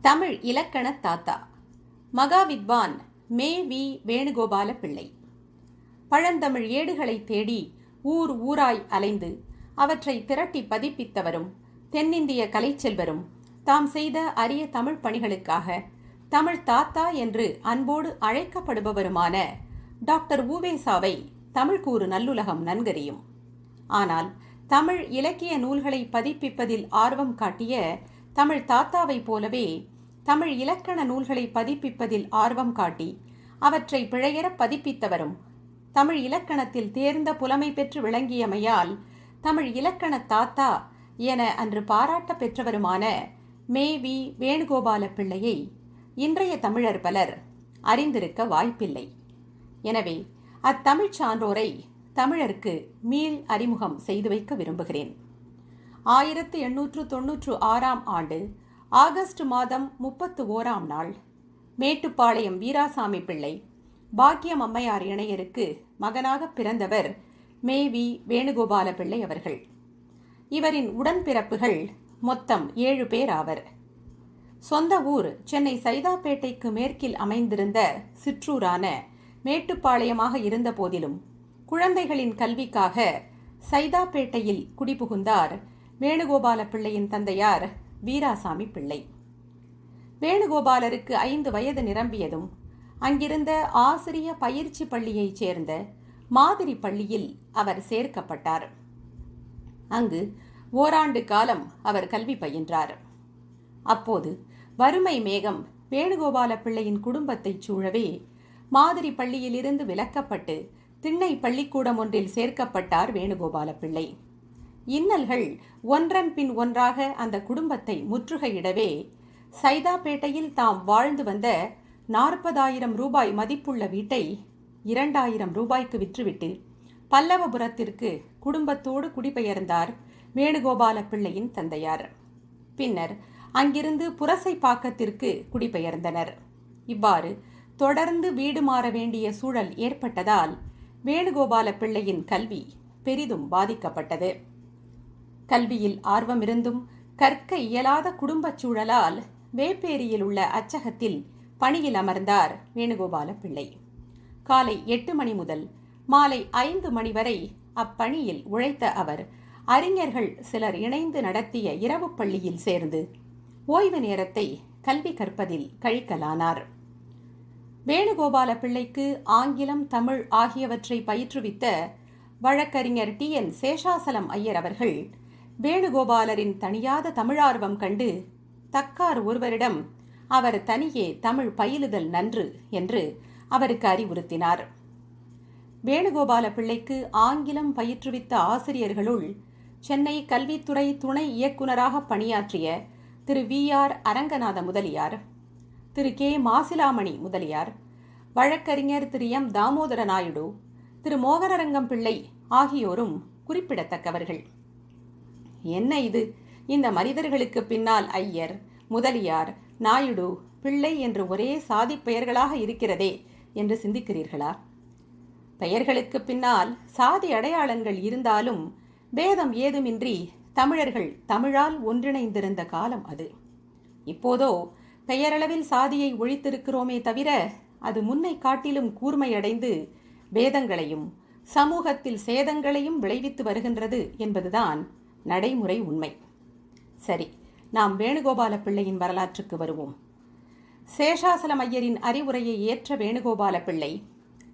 தமிழ் இலக்கண தாத்தா. மகாவித்வான் மே வி. வேணுகோபால பிள்ளை பழந்தமிழ் ஏடுகளை தேடி ஊர் ஊராய் அலைந்து அவற்றை திரட்டி பதிப்பித்தவரும் தென்னிந்திய கலைச்செல்வரும் தாம் செய்த அரிய தமிழ் பணிகளுக்காக தமிழ் தாத்தா என்று அன்போடு அழைக்கப்படுபவருமான டாக்டர் ஊவேசாவை தமிழ் கூறு நல்லுலகம் நன்கறியும். ஆனால் தமிழ் இலக்கிய நூல்களை பதிப்பிப்பதில் ஆர்வம் காட்டிய தமிழ் தாத்தாவைப் போலவே தமிழ் இலக்கண நூல்களை பதிப்பிப்பதில் ஆர்வம் காட்டி அவற்றை பிழையற பதிப்பித்தவரும் தமிழ் இலக்கணத்தில் தேர்ந்த புலமை பெற்று விளங்கியமையால் தமிழ் இலக்கண தாத்தா என அன்று பாராட்ட பெற்றவருமான மே வி. வேணுகோபால பிள்ளையை இன்றைய தமிழர் பலர் அறிந்திருக்க வாய்ப்பில்லை. எனவே அத்தமிழ்ச் சான்றோரை தமிழருக்கு மீள் அறிமுகம் செய்து வைக்க விரும்புகிறேன். ஆயிரத்து எண்ணூற்று தொன்னூற்று ஆறாம் ஆண்டு ஆகஸ்ட் மாதம் முப்பத்து ஓராம் நாள். மேட்டுப்பாளையம் வீராசாமி பிள்ளை பாக்கியம் அம்மையார் இணையருக்கு மகனாக பிறந்தவர் மே வி. வேணுகோபால பிள்ளை அவர்கள். இவரின் உடன்பிறப்புகள் மொத்தம் ஏழு பேர் ஆவர். சொந்த ஊர் சென்னை சைதாப்பேட்டைக்கு மேற்கில் அமைந்திருந்த சிற்றூரான மேட்டுப்பாளையமாக இருந்த போதிலும் குழந்தைகளின் கல்விக்காக சைதாப்பேட்டையில் குடிபுகுந்தார் வேணுகோபால பிள்ளையின் தந்தையார் வீராசாமி பிள்ளை. வேணுகோபாலருக்கு ஐந்து வயது நிரம்பியதும் அங்கிருந்த ஆசிரிய பயிற்சி பள்ளியைச் சேர்ந்த மாதிரி பள்ளியில் அவர் சேர்க்கப்பட்டார். அங்கு ஓராண்டு காலம் அவர் கல்வி பயின்றார். அப்போது வறுமை மேகம் வேணுகோபால பிள்ளையின் குடும்பத்தைச் சூழவே மாதிரி பள்ளியிலிருந்து விலக்கப்பட்டு திண்ணை பள்ளிக்கூடம் ஒன்றில் சேர்க்கப்பட்டார் வேணுகோபால பிள்ளை. இன்னல்கள் ஒன்றன் பின் ஒன்றாக அந்த குடும்பத்தை முற்றுகையிடவே சைதாப்பேட்டையில் தாம் வாழ்ந்து வந்த நாற்பதாயிரம் ரூபாய் மதிப்புள்ள வீட்டை இரண்டாயிரம் ரூபாய்க்கு விற்றுவிட்டு பல்லவபுரத்திற்கு குடும்பத்தோடு குடிபெயர்ந்தார் வேணுகோபால பிள்ளையின் தந்தையார். பின்னர் அங்கிருந்து புரசைப்பாக்கத்திற்கு குடிபெயர்ந்தனர். இவ்வாறு தொடர்ந்து வீடு மாற வேண்டிய சூழல் ஏற்பட்டதால் வேணுகோபால பிள்ளையின் கல்வி பெரிதும் பாதிக்கப்பட்டது. கல்வியில் ஆர்வமிருந்தும் கற்க இயலாத குடும்பச் சூழலால் வேப்பேரியில் உள்ள அச்சகத்தில் பணியில் அமர்ந்தார் வேணுகோபால பிள்ளை காலை எட்டு மணி முதல் மாலை ஐந்து மணி வரை அப்பணியில் உழைத்த அவர் அறிஞர்கள் சிலர் இணைந்து நடத்திய இரவு பள்ளியில் சேர்ந்து ஓய்வு நேரத்தை கல்வி கற்பதில் கழிக்கலானார். வேணுகோபால பிள்ளைக்கு ஆங்கிலம் தமிழ் ஆகியவற்றை பயிற்றுவித்த வழக்கறிஞர் டி என் சேஷாசலம் ஐயர் அவர்கள் வேணுகோபாலரின் தனியாத தமிழார்வம் கண்டு தக்கார் ஒருவரிடம் அவர் தனியே தமிழ் பயிலுதல் நன்று என்று அவருக்கு அறிவுறுத்தினார். வேணுகோபால பிள்ளைக்கு ஆங்கிலம் பயிற்றுவித்த ஆசிரியர்களுள் சென்னை கல்வித்துறை துணை இயக்குநராக பணியாற்றிய Thiru V. R. Aranganatha Mudaliar Thiru K. Masilamani Mudaliar வழக்கறிஞர் திரு எம். தாமோதர நாயுடு திரு மோகனரங்கம் பிள்ளை ஆகியோரும் குறிப்பிடத்தக்கவர்கள். என்ன இது? இந்த மனிதர்களுக்கு பின்னால் ஐயர் முதலியார் நாயுடு பிள்ளை என்று ஒரே சாதி பெயர்களாக இருக்கிறதே என்று சிந்திக்கிறீர்களா? பெயர்களுக்கு பின்னால் சாதி அடையாளங்கள் இருந்தாலும் பேதம் ஏதுமின்றி தமிழர்கள் தமிழால் ஒன்றிணைந்திருந்த காலம் அது. இப்போதோ பெயரளவில் சாதியை ஒழித்திருக்கிறோமே தவிர அது முன்னை காட்டிலும் கூர்மையடைந்து பேதங்களையும் சமூகத்தில் சேதங்களையும் விளைவித்து வருகின்றது என்பதுதான் நடைமுறை உண்மை. சரி நாம் வேணுகோபால பிள்ளையின் வரலாற்றுக்கு வருவோம். சேஷாசலம் ஐயரின் அறிவுரையை ஏற்ற வேணுகோபால பிள்ளை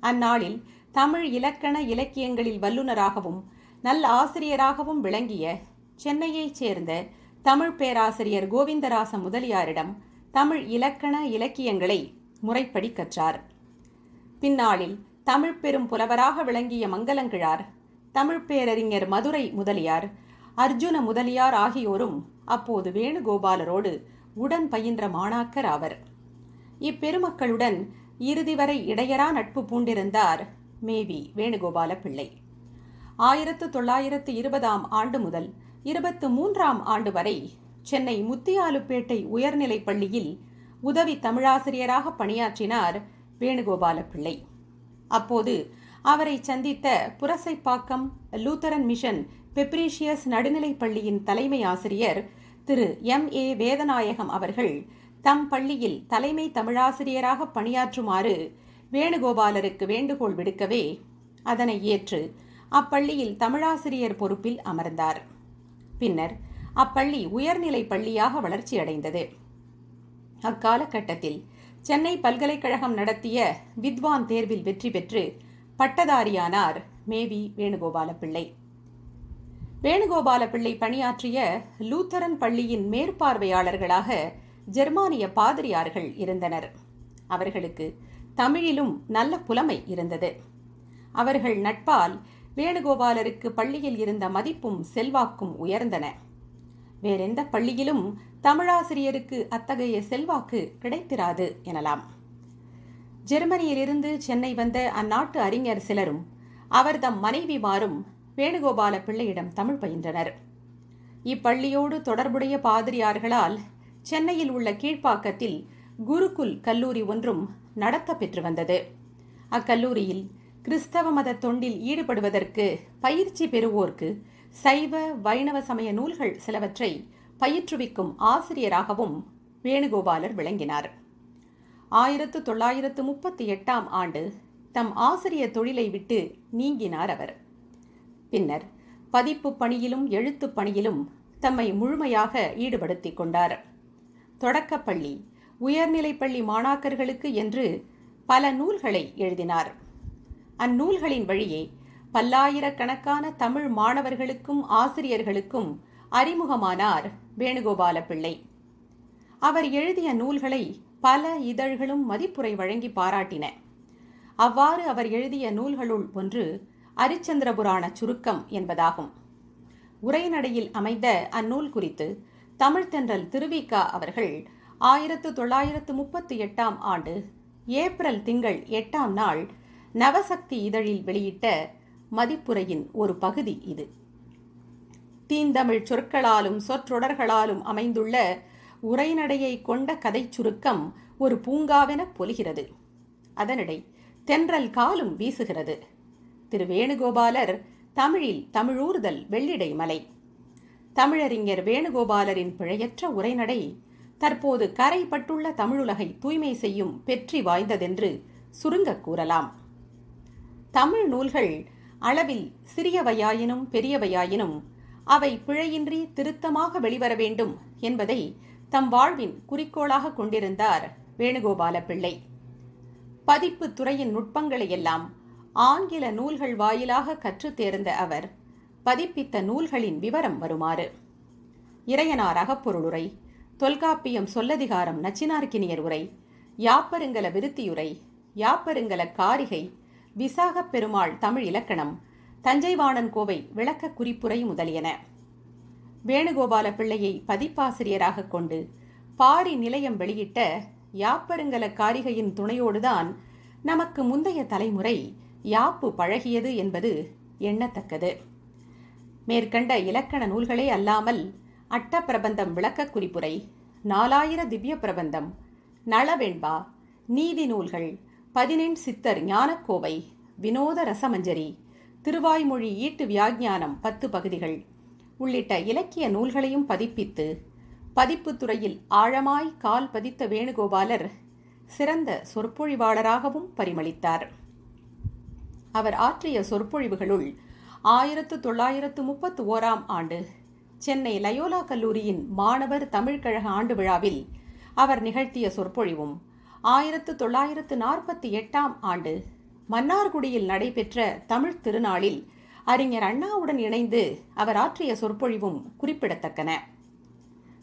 அந்நாளில் தமிழ் இலக்கண இலக்கியங்களில் வல்லுநராகவும் நல்ல ஆசிரியராகவும் விளங்கிய சென்னையைச் சேர்ந்த தமிழ் பேராசிரியர் கோவிந்தராச முதலியாரிடம் தமிழ் இலக்கண இலக்கியங்களை முறைப்படி கற்றார். பின்னாளில் தமிழ் பெரும் புலவராக விளங்கிய மங்களங்கிழார் தமிழ் பேரறிஞர் மதுரை முதலியார் அர்ஜுன முதலியார் ஆகியோரும் அப்போது வேணுகோபாலரோடு உடன் பயின்ற மாணாக்கர் ஆவர். இப்பெருமக்களுடன் இறுதி வரை இடையரா நட்பு பூண்டிருந்தார் மேவி வேணுகோபால பிள்ளை. ஆயிரத்து தொள்ளாயிரத்து இருபதாம் ஆண்டு முதல் இருபத்து மூன்றாம் ஆண்டு வரை சென்னை முத்தியாலுப்பேட்டை உயர்நிலைப் பள்ளியில் உதவி தமிழாசிரியராக பணியாற்றினார் வேணுகோபால பிள்ளை. அப்போது அவரை சந்தித்த புரசைப்பாக்கம் லூத்தரன் மிஷன் பெப்ரீஷியஸ் நடுநிலைப் பள்ளியின் தலைமை ஆசிரியர் திரு எம். ஏ. வேதநாயகம் அவர்கள் தம் பள்ளியில் தலைமை தமிழாசிரியராக பணியாற்றுமாறு வேணுகோபாலருக்கு வேண்டுகோள் விடுக்கவே அதனை ஏற்று அப்பள்ளியில் தமிழாசிரியர் பொறுப்பில் அமர்ந்தார். பின்னர் அப்பள்ளி உயர்நிலை பள்ளியாக வளர்ச்சியடைந்தது. அக்காலகட்டத்தில் சென்னை பல்கலைக்கழகம் நடத்திய வித்வான் தேர்வில் வெற்றி பெற்று பட்டதாரியானார் மேவி வேணுகோபால பிள்ளை வேணுகோபால பிள்ளை பணியாற்றிய லூத்தரன் பள்ளியின் மேற்பார்வையாளர்களாக ஜெர்மானிய பாதிரியார்கள் இருந்தனர். அவர்களுக்கு தமிழிலும் நல்ல புலமை இருந்தது. அவர்கள் நட்பால் வேணுகோபாலருக்கு பள்ளியில் இருந்த மதிப்பும் செல்வாக்கும் உயர்ந்தன. வேறெந்த பள்ளியிலும் தமிழாசிரியருக்கு அத்தகைய செல்வாக்கு கிடைத்திராது எனலாம். ஜெர்மனியிலிருந்து சென்னை வந்த அந்நாட்டு அறிஞர் சிலரும் அவர்தம் மனைவிமாரும் வேணுகோபால பிள்ளையிடம் தமிழ் பயின்றனர். இப்பள்ளியோடு தொடர்புடைய பாதிரியார்களால் சென்னையில் உள்ள கீழ்ப்பாக்கத்தில் குருகுல் கல்லூரி ஒன்றும் நடத்த பெற்று வந்தது. அக்கல்லூரியில் கிறிஸ்தவ மத தொண்டில் ஈடுபடுவதற்கு பயிற்சி பெறுவோர்க்கு சைவ வைணவ சமய நூல்கள் சிலவற்றை பயிற்றுவிக்கும் ஆசிரியராகவும் வேணுகோபாலர் விளங்கினார். ஆயிரத்து தொள்ளாயிரத்து முப்பத்தி எட்டாம் ஆண்டு தம் ஆசிரிய தொழிலை விட்டு நீங்கினார் அவர். பின்னர் பதிப்பு பணியிலும் எழுத்துப் பணியிலும் தம்மை முழுமையாக ஈடுபடுத்திக் கொண்டார். தொடக்கப்பள்ளி உயர்நிலைப்பள்ளி மாணாக்கர்களுக்கு என்று பல நூல்களை எழுதினார். அந்நூல்களின் வழியே பல்லாயிரக்கணக்கான தமிழ் மாணவர்களுக்கும் ஆசிரியர்களுக்கும் அறிமுகமானார் வேணுகோபால பிள்ளை அவர் எழுதிய நூல்களை பல இதழ்களும் மதிப்புரை வழங்கி பாராட்டின. அவ்வாறு அவர் எழுதிய நூல்களுள் ஒன்று அரிச்சந்திர புராண சுருக்கம் என்பதாகும். உரைநடையில் அமைந்த அந்நூல் குறித்து தமிழ்த்தென்றல் திருவிக்கா அவர்கள் ஆயிரத்து தொள்ளாயிரத்து முப்பத்தி எட்டாம் ஆண்டு ஏப்ரல் திங்கள் எட்டாம் நாள் நவசக்தி இதழில் வெளியிட்ட மதிப்புரையின் ஒரு பகுதி இது. தீந்தமிழ் சொற்களாலும் சொற்றொடர்களாலும் அமைந்துள்ள உரைநடையை கொண்ட கதை சுருக்கம் ஒரு பூங்காவென பொலிகிறது. அதனிடை தென்றல் காலும் வீசுகிறது. திரு வேணுகோபாலர் தமிழில் தமிழூறுதல் வெள்ளிடை மலை. தமிழறிஞர் வேணுகோபாலரின் பிழையற்ற உரைநடை தற்போது கரைப்பட்டுள்ள தமிழுலகை தூய்மை செய்யும் பெற்றி வாய்ந்ததென்று சுருங்கக் கூறலாம். தமிழ் நூல்கள் அளவில் சிறியவையாயினும் பெரியவையாயினும் அவை பிழையின்றி திருத்தமாக வெளிவர வேண்டும் என்பதை தம் வாழ்வின் குறிக்கோளாக கொண்டிருந்தார் வேணுகோபால பிள்ளை பதிப்பு துறையின் நுட்பங்களை எல்லாம் ஆங்கில நூல்கள் வாயிலாக கற்றுத் தேர்ந்த அவர் பதிப்பித்த நூல்களின் விவரம் வருமாறு. இறையனார் அகப்பொருளுரை தொல்காப்பியம் சொல்லதிகாரம் நச்சினார்கினியர் உரை யாப்பருங்கல விருத்தியுரை யாப்பருங்கல காரிகை விசாகப் பெருமாள் தமிழ் இலக்கணம் தஞ்சைவாணன் கோவை விளக்க குறிப்புரை முதலியன. வேணுகோபால பிள்ளையை பதிப்பாசிரியராக கொண்டு பாரி நிலையம் வெளியிட்ட யாப்பருங்கல காரிகையின் துணையோடுதான் நமக்கு முந்தைய தலைமுறை யாப்பு பழகியது என்பது எண்ணத்தக்கது. மேற்கண்ட இலக்கண நூல்களே அல்லாமல் அட்ட பிரபந்தம் விளக்க குறிப்புரை நாலாயிர திவ்ய பிரபந்தம் நளவெண்பா நீதி நூல்கள் பதினெண் சித்தர் ஞானக்கோவை வினோத ரசமஞ்சரி திருவாய்மொழி ஈட்டு வியாஜ்ஞானம் பத்து பகுதிகள். உள்ளிட்ட இலக்கிய நூல்களையும் பதிப்பித்து பதிப்புத்துறையில் ஆழமாய் கால் பதித்த வேணுகோபாலர் சிறந்த சொற்பொழிவாளராகவும் பரிமளித்தார். அவர் ஆற்றிய சொற்பொழிவுகளுள் ஆயிரத்து தொள்ளாயிரத்து முப்பத்து ஓராம் ஆண்டு சென்னை லயோலா கல்லூரியின் மாணவர் தமிழ்கழக ஆண்டு விழாவில் அவர் நிகழ்த்திய சொற்பொழிவும் ஆயிரத்து தொள்ளாயிரத்து நாற்பத்தி எட்டாம் ஆண்டு மன்னார்குடியில் நடைபெற்ற தமிழ் திருநாளில் அறிஞர் அண்ணாவுடன் இணைந்து அவர் ஆற்றிய சொற்பொழிவும் குறிப்பிடத்தக்கன.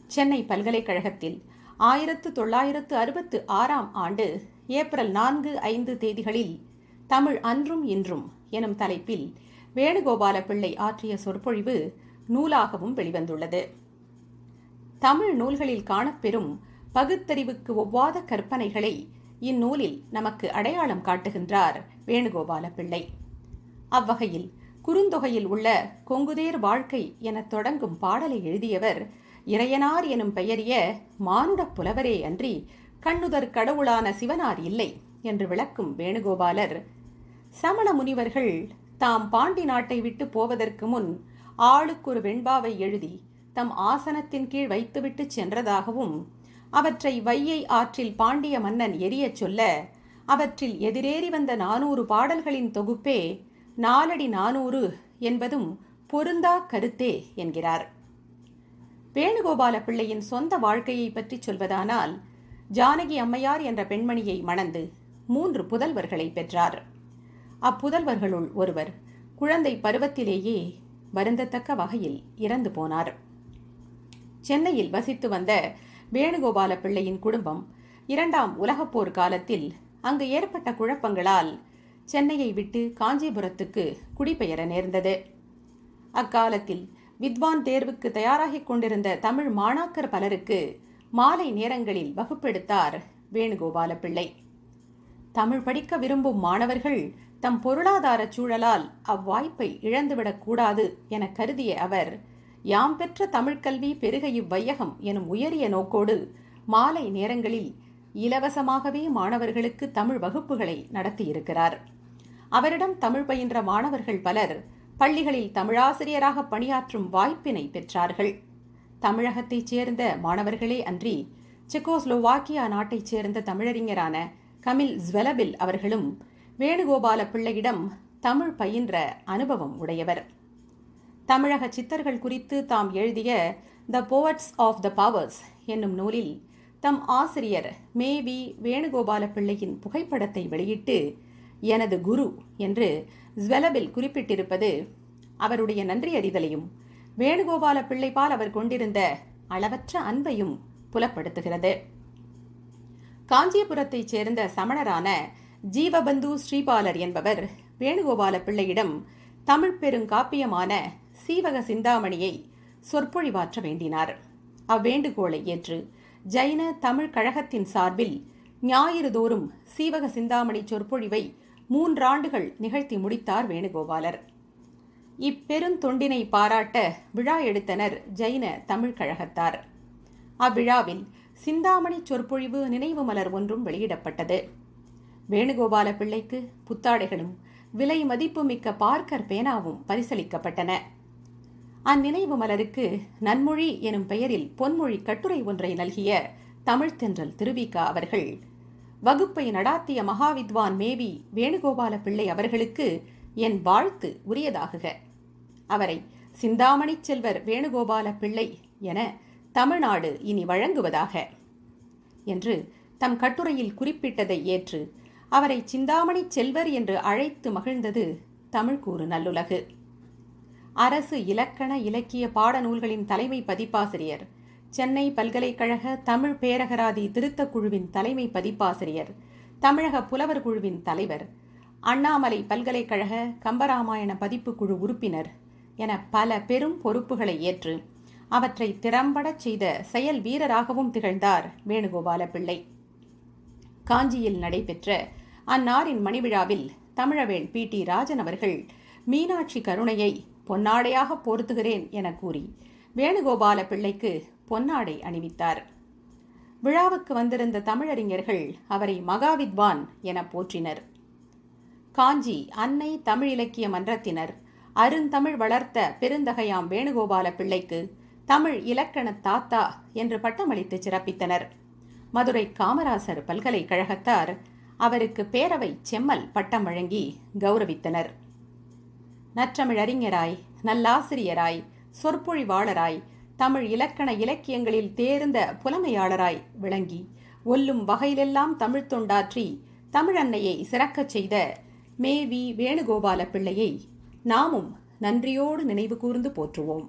சென்னை பல்கலைக்கழகத்தில் ஆயிரத்து தொள்ளாயிரத்து அறுபத்து ஆறாம் ஆண்டு ஏப்ரல் நான்கு ஐந்து தேதிகளில் தமிழ் அன்றும் இன்றும் எனும் தலைப்பில் வேணுகோபால பிள்ளை ஆற்றிய சொற்பொழிவு நூலாகவும் வெளிவந்துள்ளது. தமிழ் நூல்களில் காணப்பெறும் பகுத்தறிவுக்கு ஒவ்வாத கற்பனைகளை இந்நூலில் நமக்கு அடையாளம் காட்டுகின்றார் வேணுகோபால பிள்ளை அவ்வகையில் குறுந்தொகையில் உள்ள கொங்குதேர் வாழ்க்கை எனத் தொடங்கும் பாடலை எழுதியவர் இறையனார் எனும் பெயரிய மானுடப் புலவரே அன்றி கண்ணுதர் கடவுளான சிவனார் இல்லை என்று விளக்கும் வேணுகோபாலர். சமண முனிவர்கள் தாம் பாண்டி நாட்டை விட்டு போவதற்கு முன் ஆளுக்கு ஒரு வெண்பாவை எழுதி தம் ஆசனத்தின் கீழ் வைத்துவிட்டு சென்றதாகவும் அவற்றை வையை ஆற்றில் பாண்டிய மன்னன் எரியச் சொல்ல அவற்றில் எதிரேறி வந்த நானூறு பாடல்களின் தொகுப்பே நாலடி நானூறு என்பதும் பொருந்தா கருத்தே என்கிறார். வேணுகோபால பிள்ளையின் சொந்த வாழ்க்கையை பற்றி சொல்வதானால் ஜானகி அம்மையார் என்ற பெண்மணியை மணந்து மூன்று புதல்வர்களை பெற்றார். அப்புதல்வர்களுள் ஒருவர் குழந்தை பருவத்திலேயே வருந்தத்தக்க வகையில் இறந்து போனார். சென்னையில் வசித்து வந்த வேணுகோபால பிள்ளையின் குடும்பம் இரண்டாம் உலகப்போர் காலத்தில் அங்கு ஏற்பட்ட குழப்பங்களால் சென்னையை விட்டு காஞ்சிபுரத்துக்கு குடிபெயர நேர்ந்தது. அக்காலத்தில் வித்வான் தேர்வுக்கு தயாராகிக் கொண்டிருந்த தமிழ் மாணாக்கர் பலருக்கு மாலை நேரங்களில் வகுப்பெடுத்தார் வேணுகோபால பிள்ளை தமிழ் படிக்க விரும்பும் மாணவர்கள் தம் பொருளாதார சூழலால் அவ்வாய்ப்பை இழந்துவிடக்கூடாது என கருதிய அவர் யாம் பெற்ற தமிழ்கல்வி பெருக இவ்வையகம் எனும் உயரிய நோக்கோடு மாலை நேரங்களில் இலவசமாகவே மாணவர்களுக்கு தமிழ் வகுப்புகளை நடத்தியிருக்கிறார். அவரிடம் தமிழ் பயின்ற மாணவர்கள் பலர் பள்ளிகளில் தமிழாசிரியராக பணியாற்றும் வாய்ப்பினை பெற்றார்கள். தமிழகத்தைச் சேர்ந்த மாணவர்களே அன்றி செக்கோஸ்லோவாக்கியா நாட்டைச் சேர்ந்த தமிழறிஞரான கமில் ஸ்வெலபில் அவர்களும் வேணுகோபால பிள்ளையிடம் தமிழ் பயின்ற அனுபவம் உடையவர். தமிழக சித்தர்கள் குறித்து தாம் எழுதிய த போவட்ஸ் ஆஃப் த பவர்ஸ் என்னும் நூலில் தம் ஆசிரியர் மே வி. வேணுகோபால பிள்ளையின் புகைப்படத்தை வெளியிட்டு எனது குரு என்று ஸ்வெலபில் குறிப்பிட்டிருப்பது அவருடைய நன்றியறிதலையும் வேணுகோபால பிள்ளைபால் அவர் கொண்டிருந்த அளவற்ற அன்பையும் புலப்படுத்துகிறது. காஞ்சிபுரத்தைச் சேர்ந்த சமணரான ஜீவபந்து ஸ்ரீபாலர் என்பவர் வேணுகோபால பிள்ளையிடம் தமிழ் பெருங்காப்பியமான சீவக சிந்தாமணியை சொற்பொழிவாற்ற வேண்டினார். அவ்வேண்டுகோளை ஏற்று ஜைன தமிழ் கழகத்தின் சார்பில் ஞாயிறு தோறும் சீவக சிந்தாமணி சொற்பொழிவை மூன்றாண்டுகள் நிகழ்த்தி முடித்தார் வேணுகோபாலர். இப்பெருந்தொண்டினை பாராட்ட விழா எடுத்தனர் ஜைன தமிழ் கழகத்தார். அவ்விழாவில் சிந்தாமணி சொற்பொழிவு நினைவு மலர் ஒன்றும் வெளியிடப்பட்டது. வேணுகோபால பிள்ளைக்கு புத்தாடைகளும் விலை மதிப்புமிக்க பார்க்கர் பேனாவும் பரிசளிக்கப்பட்டன. அந்நினைவு மலருக்கு நன்மொழி எனும் பெயரில் பொன்மொழி கட்டுரை ஒன்றை நல்கிய தமிழ்த்தென்றல் திருவிகா அவர்கள். வகுப்பை நடாத்திய மகாவித்வான் மேவி வேணுகோபால பிள்ளை அவர்களுக்கு என் வாழ்த்து உரியதாகுக. அவரை சிந்தாமணி செல்வர் வேணுகோபால பிள்ளை என தமிழ்நாடு இனி வழங்குவதாக என்று தம் கட்டுரையில் குறிப்பிட்டதை ஏற்று அவரை சிந்தாமணி செல்வர் என்று அழைத்து மகிழ்ந்தது தமிழ்கூறு நல்லுலகு. அரசு இலக்கண இலக்கிய பாடநூல்களின் தலைமை பதிப்பாசிரியர். சென்னை பல்கலைக்கழக தமிழ் பேரகராதி திருத்தக் குழுவின் தலைமை பதிப்பாசிரியர். தமிழக புலவர் குழுவின் தலைவர். அண்ணாமலை பல்கலைக்கழக கம்பராமாயண பதிப்பு குழு உறுப்பினர் என பல பெரும் பொறுப்புகளை ஏற்று அவற்றை திறம்படச் செய்த செயல் வீரராகவும் திகழ்ந்தார் வேணுகோபால பிள்ளை காஞ்சியில் நடைபெற்ற அந்நாரின் மணிவிழாவில் தமிழவேள் பி டி ராஜன் அவர்கள் மீனாட்சி கருணையை பொன்னாடையாக போர்த்துகிறேன் என கூறி வேணுகோபால பிள்ளைக்கு பொன்னாடை அணிவித்தார். விழாவுக்கு வந்திருந்த தமிழறிஞர்கள் அவரை மகாவித்வான் என போற்றினர். காஞ்சி அன்னை தமிழ் இலக்கிய மன்றத்தினர் அருந்தமிழ் வளர்த்த பெருந்தகையாம் வேணுகோபால பிள்ளைக்கு தமிழ் இலக்கண தாத்தா என்று பட்டமளித்து சிறப்பித்தனர். மதுரை காமராசர் பல்கலைக்கழகத்தார் அவருக்கு பேரவை செம்மல் பட்டம் வழங்கி கௌரவித்தனர். நற்றமிழறிஞராய் நல்லாசிரியராய் சொற்பொழிவாளராய் தமிழ் இலக்கண இலக்கியங்களில் தேர்ந்த புலமையாளராய் விளங்கி ஒல்லும் வகையிலெல்லாம் தமிழ் தொண்டாற்றி தமிழன்னையை சிறக்கச் செய்த மே வி வேணுகோபால பிள்ளையை நாமும் நன்றியோடு நினைவு கூர்ந்து போற்றுவோம்.